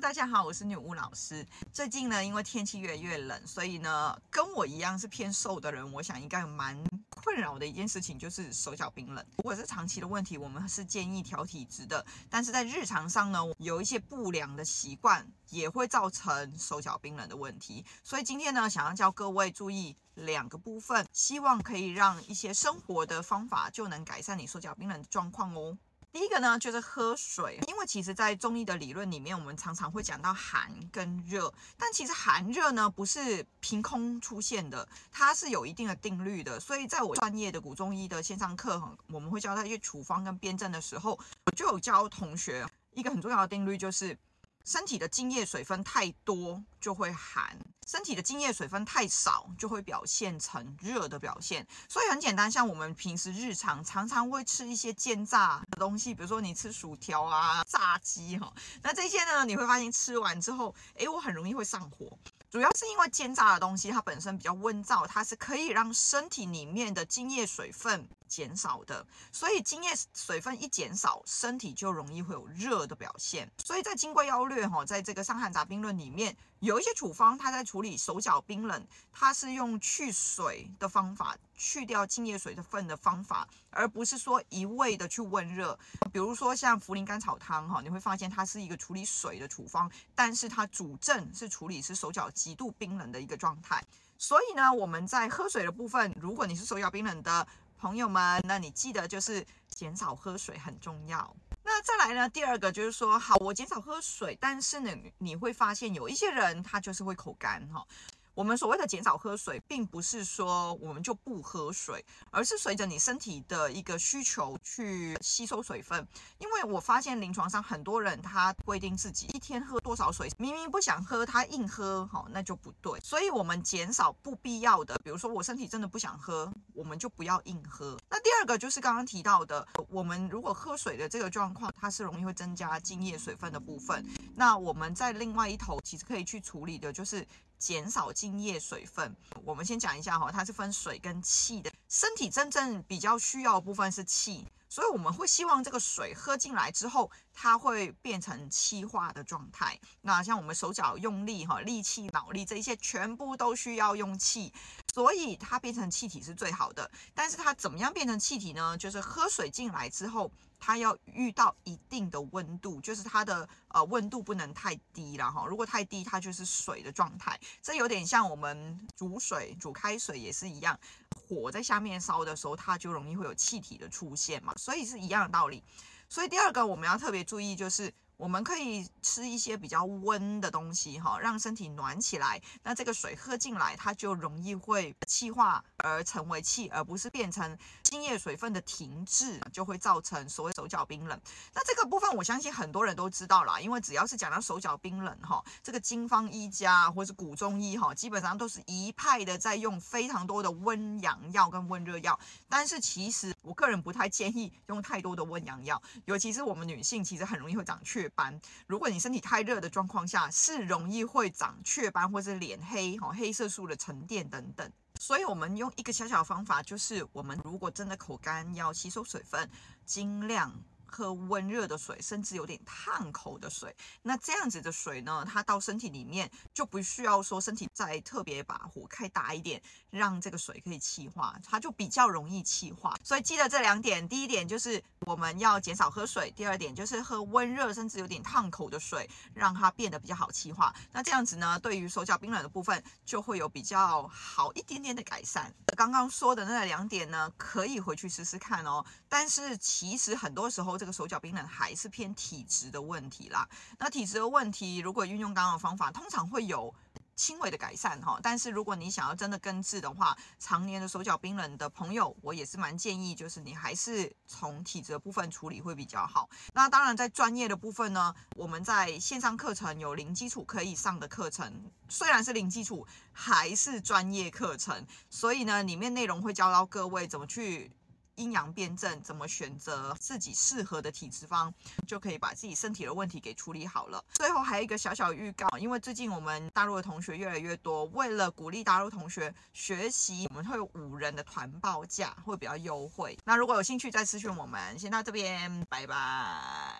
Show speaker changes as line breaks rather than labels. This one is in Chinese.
大家好，我是女巫老师。最近呢，因为天气越来越冷，所以呢，跟我一样是偏瘦的人，我想应该有蛮困扰的一件事情，就是手脚冰冷。如果是长期的问题，我们是建议调体质的。但是在日常上呢，有一些不良的习惯也会造成手脚冰冷的问题。所以今天呢，想要教各位注意两个部分，希望可以让一些生活的方法就能改善你手脚冰冷的状况哦。第一个呢，就是喝水，因为其实，在中医的理论里面，我们常常会讲到寒跟热，但其实寒热呢，不是凭空出现的，它是有一定的定律的。所以，在我专业的古中医的线上课，我们会教他一些处方跟辩证的时候，我就有教同学一个很重要的定律，就是。身体的津液水分太多就会寒，身体的津液水分太少就会表现成热的表现。所以很简单，像我们平时日常常常会吃一些煎炸的东西，比如说你吃薯条啊、炸鸡哈，那这些呢，你会发现吃完之后，诶，我很容易会上火。主要是因为煎炸的东西，它本身比较温燥，它是可以让身体里面的津液水分减少的，所以津液水分一减少，身体就容易会有热的表现。所以在《金匮要略》哈，在这个《伤寒杂病论》里面，有一些处方，它在处理手脚冰冷，它是用去水的方法，去掉津液水的分的方法，而不是说一味的去温热。比如说像茯苓甘草汤哈，你会发现它是一个处理水的处方，但是它主症是处理是手脚极度冰冷的一个状态。所以呢，我们在喝水的部分，如果你是手脚冰冷的朋友们，那你记得就是减少喝水很重要。那再来呢，第二个就是说，好，我减少喝水，但是呢，你会发现有一些人他就是会口干哈。我们所谓的减少喝水，并不是说我们就不喝水，而是随着你身体的一个需求去吸收水分。因为我发现临床上很多人他规定自己一天喝多少水，明明不想喝，他硬喝，哈，那就不对。所以我们减少不必要的，比如说我身体真的不想喝，我们就不要硬喝。那第二个就是刚刚提到的，我们如果喝水的这个状况，它是容易会增加精液水分的部分。那我们在另外一头其实可以去处理的就是。减少精液水分，我们先讲一下哈，它是分水跟气的。身体真正比较需要的部分是气，所以我们会希望这个水喝进来之后，它会变成气化的状态。那像我们手脚用力哈，力气、脑力这一些全部都需要用气，所以它变成气体是最好的。但是它怎么样变成气体呢？就是喝水进来之后。它要遇到一定的温度，就是它的呃温度不能太低了哈。如果太低，它就是水的状态。这有点像我们煮水、煮开水也是一样，火在下面烧的时候，它就容易会有气体的出现嘛，所以是一样的道理。所以第二个我们要特别注意就是。我们可以吃一些比较温的东西，哈，让身体暖起来。那这个水喝进来，它就容易会气化而成为气，而不是变成津液水分的停滞，就会造成所谓手脚冰冷。那这个部分，我相信很多人都知道啦，因为只要是讲到手脚冰冷，哈，这个经方医家或是古中医，哈，基本上都是一派的在用非常多的温阳药跟温热药。但是其实我个人不太建议用太多的温阳药，尤其是我们女性，其实很容易会长雀斑，如果你身体太热的状况下，是容易会长雀斑或是脸黑，哈，黑色素的沉淀等等。所以，我们用一个小小方法，就是我们如果真的口干要吸收水分，尽量。喝温热的水，甚至有点烫口的水，那这样子的水呢，它到身体里面就不需要说身体再特别把火开大一点，让这个水可以气化，它就比较容易气化。所以记得这两点，第一点就是我们要减少喝水，第二点就是喝温热甚至有点烫口的水，让它变得比较好气化。那这样子呢，对于手脚冰冷的部分就会有比较好一点点的改善。刚刚说的那两点呢，可以回去试试看哦。但是其实很多时候，这个手脚冰冷还是偏体质的问题啦。那体质的问题，如果运用刚刚的方法，通常会有轻微的改善哈。但是如果你想要真的根治的话，常年的手脚冰冷的朋友，我也是蛮建议，就是你还是从体质的部分处理会比较好。那当然，在专业的部分呢，我们在线上课程有零基础可以上的课程，虽然是零基础，还是专业课程。所以呢，里面内容会教到各位怎么去。阴阳辩证，怎么选择自己适合的体质方，就可以把自己身体的问题给处理好了。最后还有一个小小预告，因为最近我们大陆的同学越来越多，为了鼓励大陆同学学习，我们会有五人的团报价，会比较优惠。那如果有兴趣，再私讯我们。先到这边，拜拜。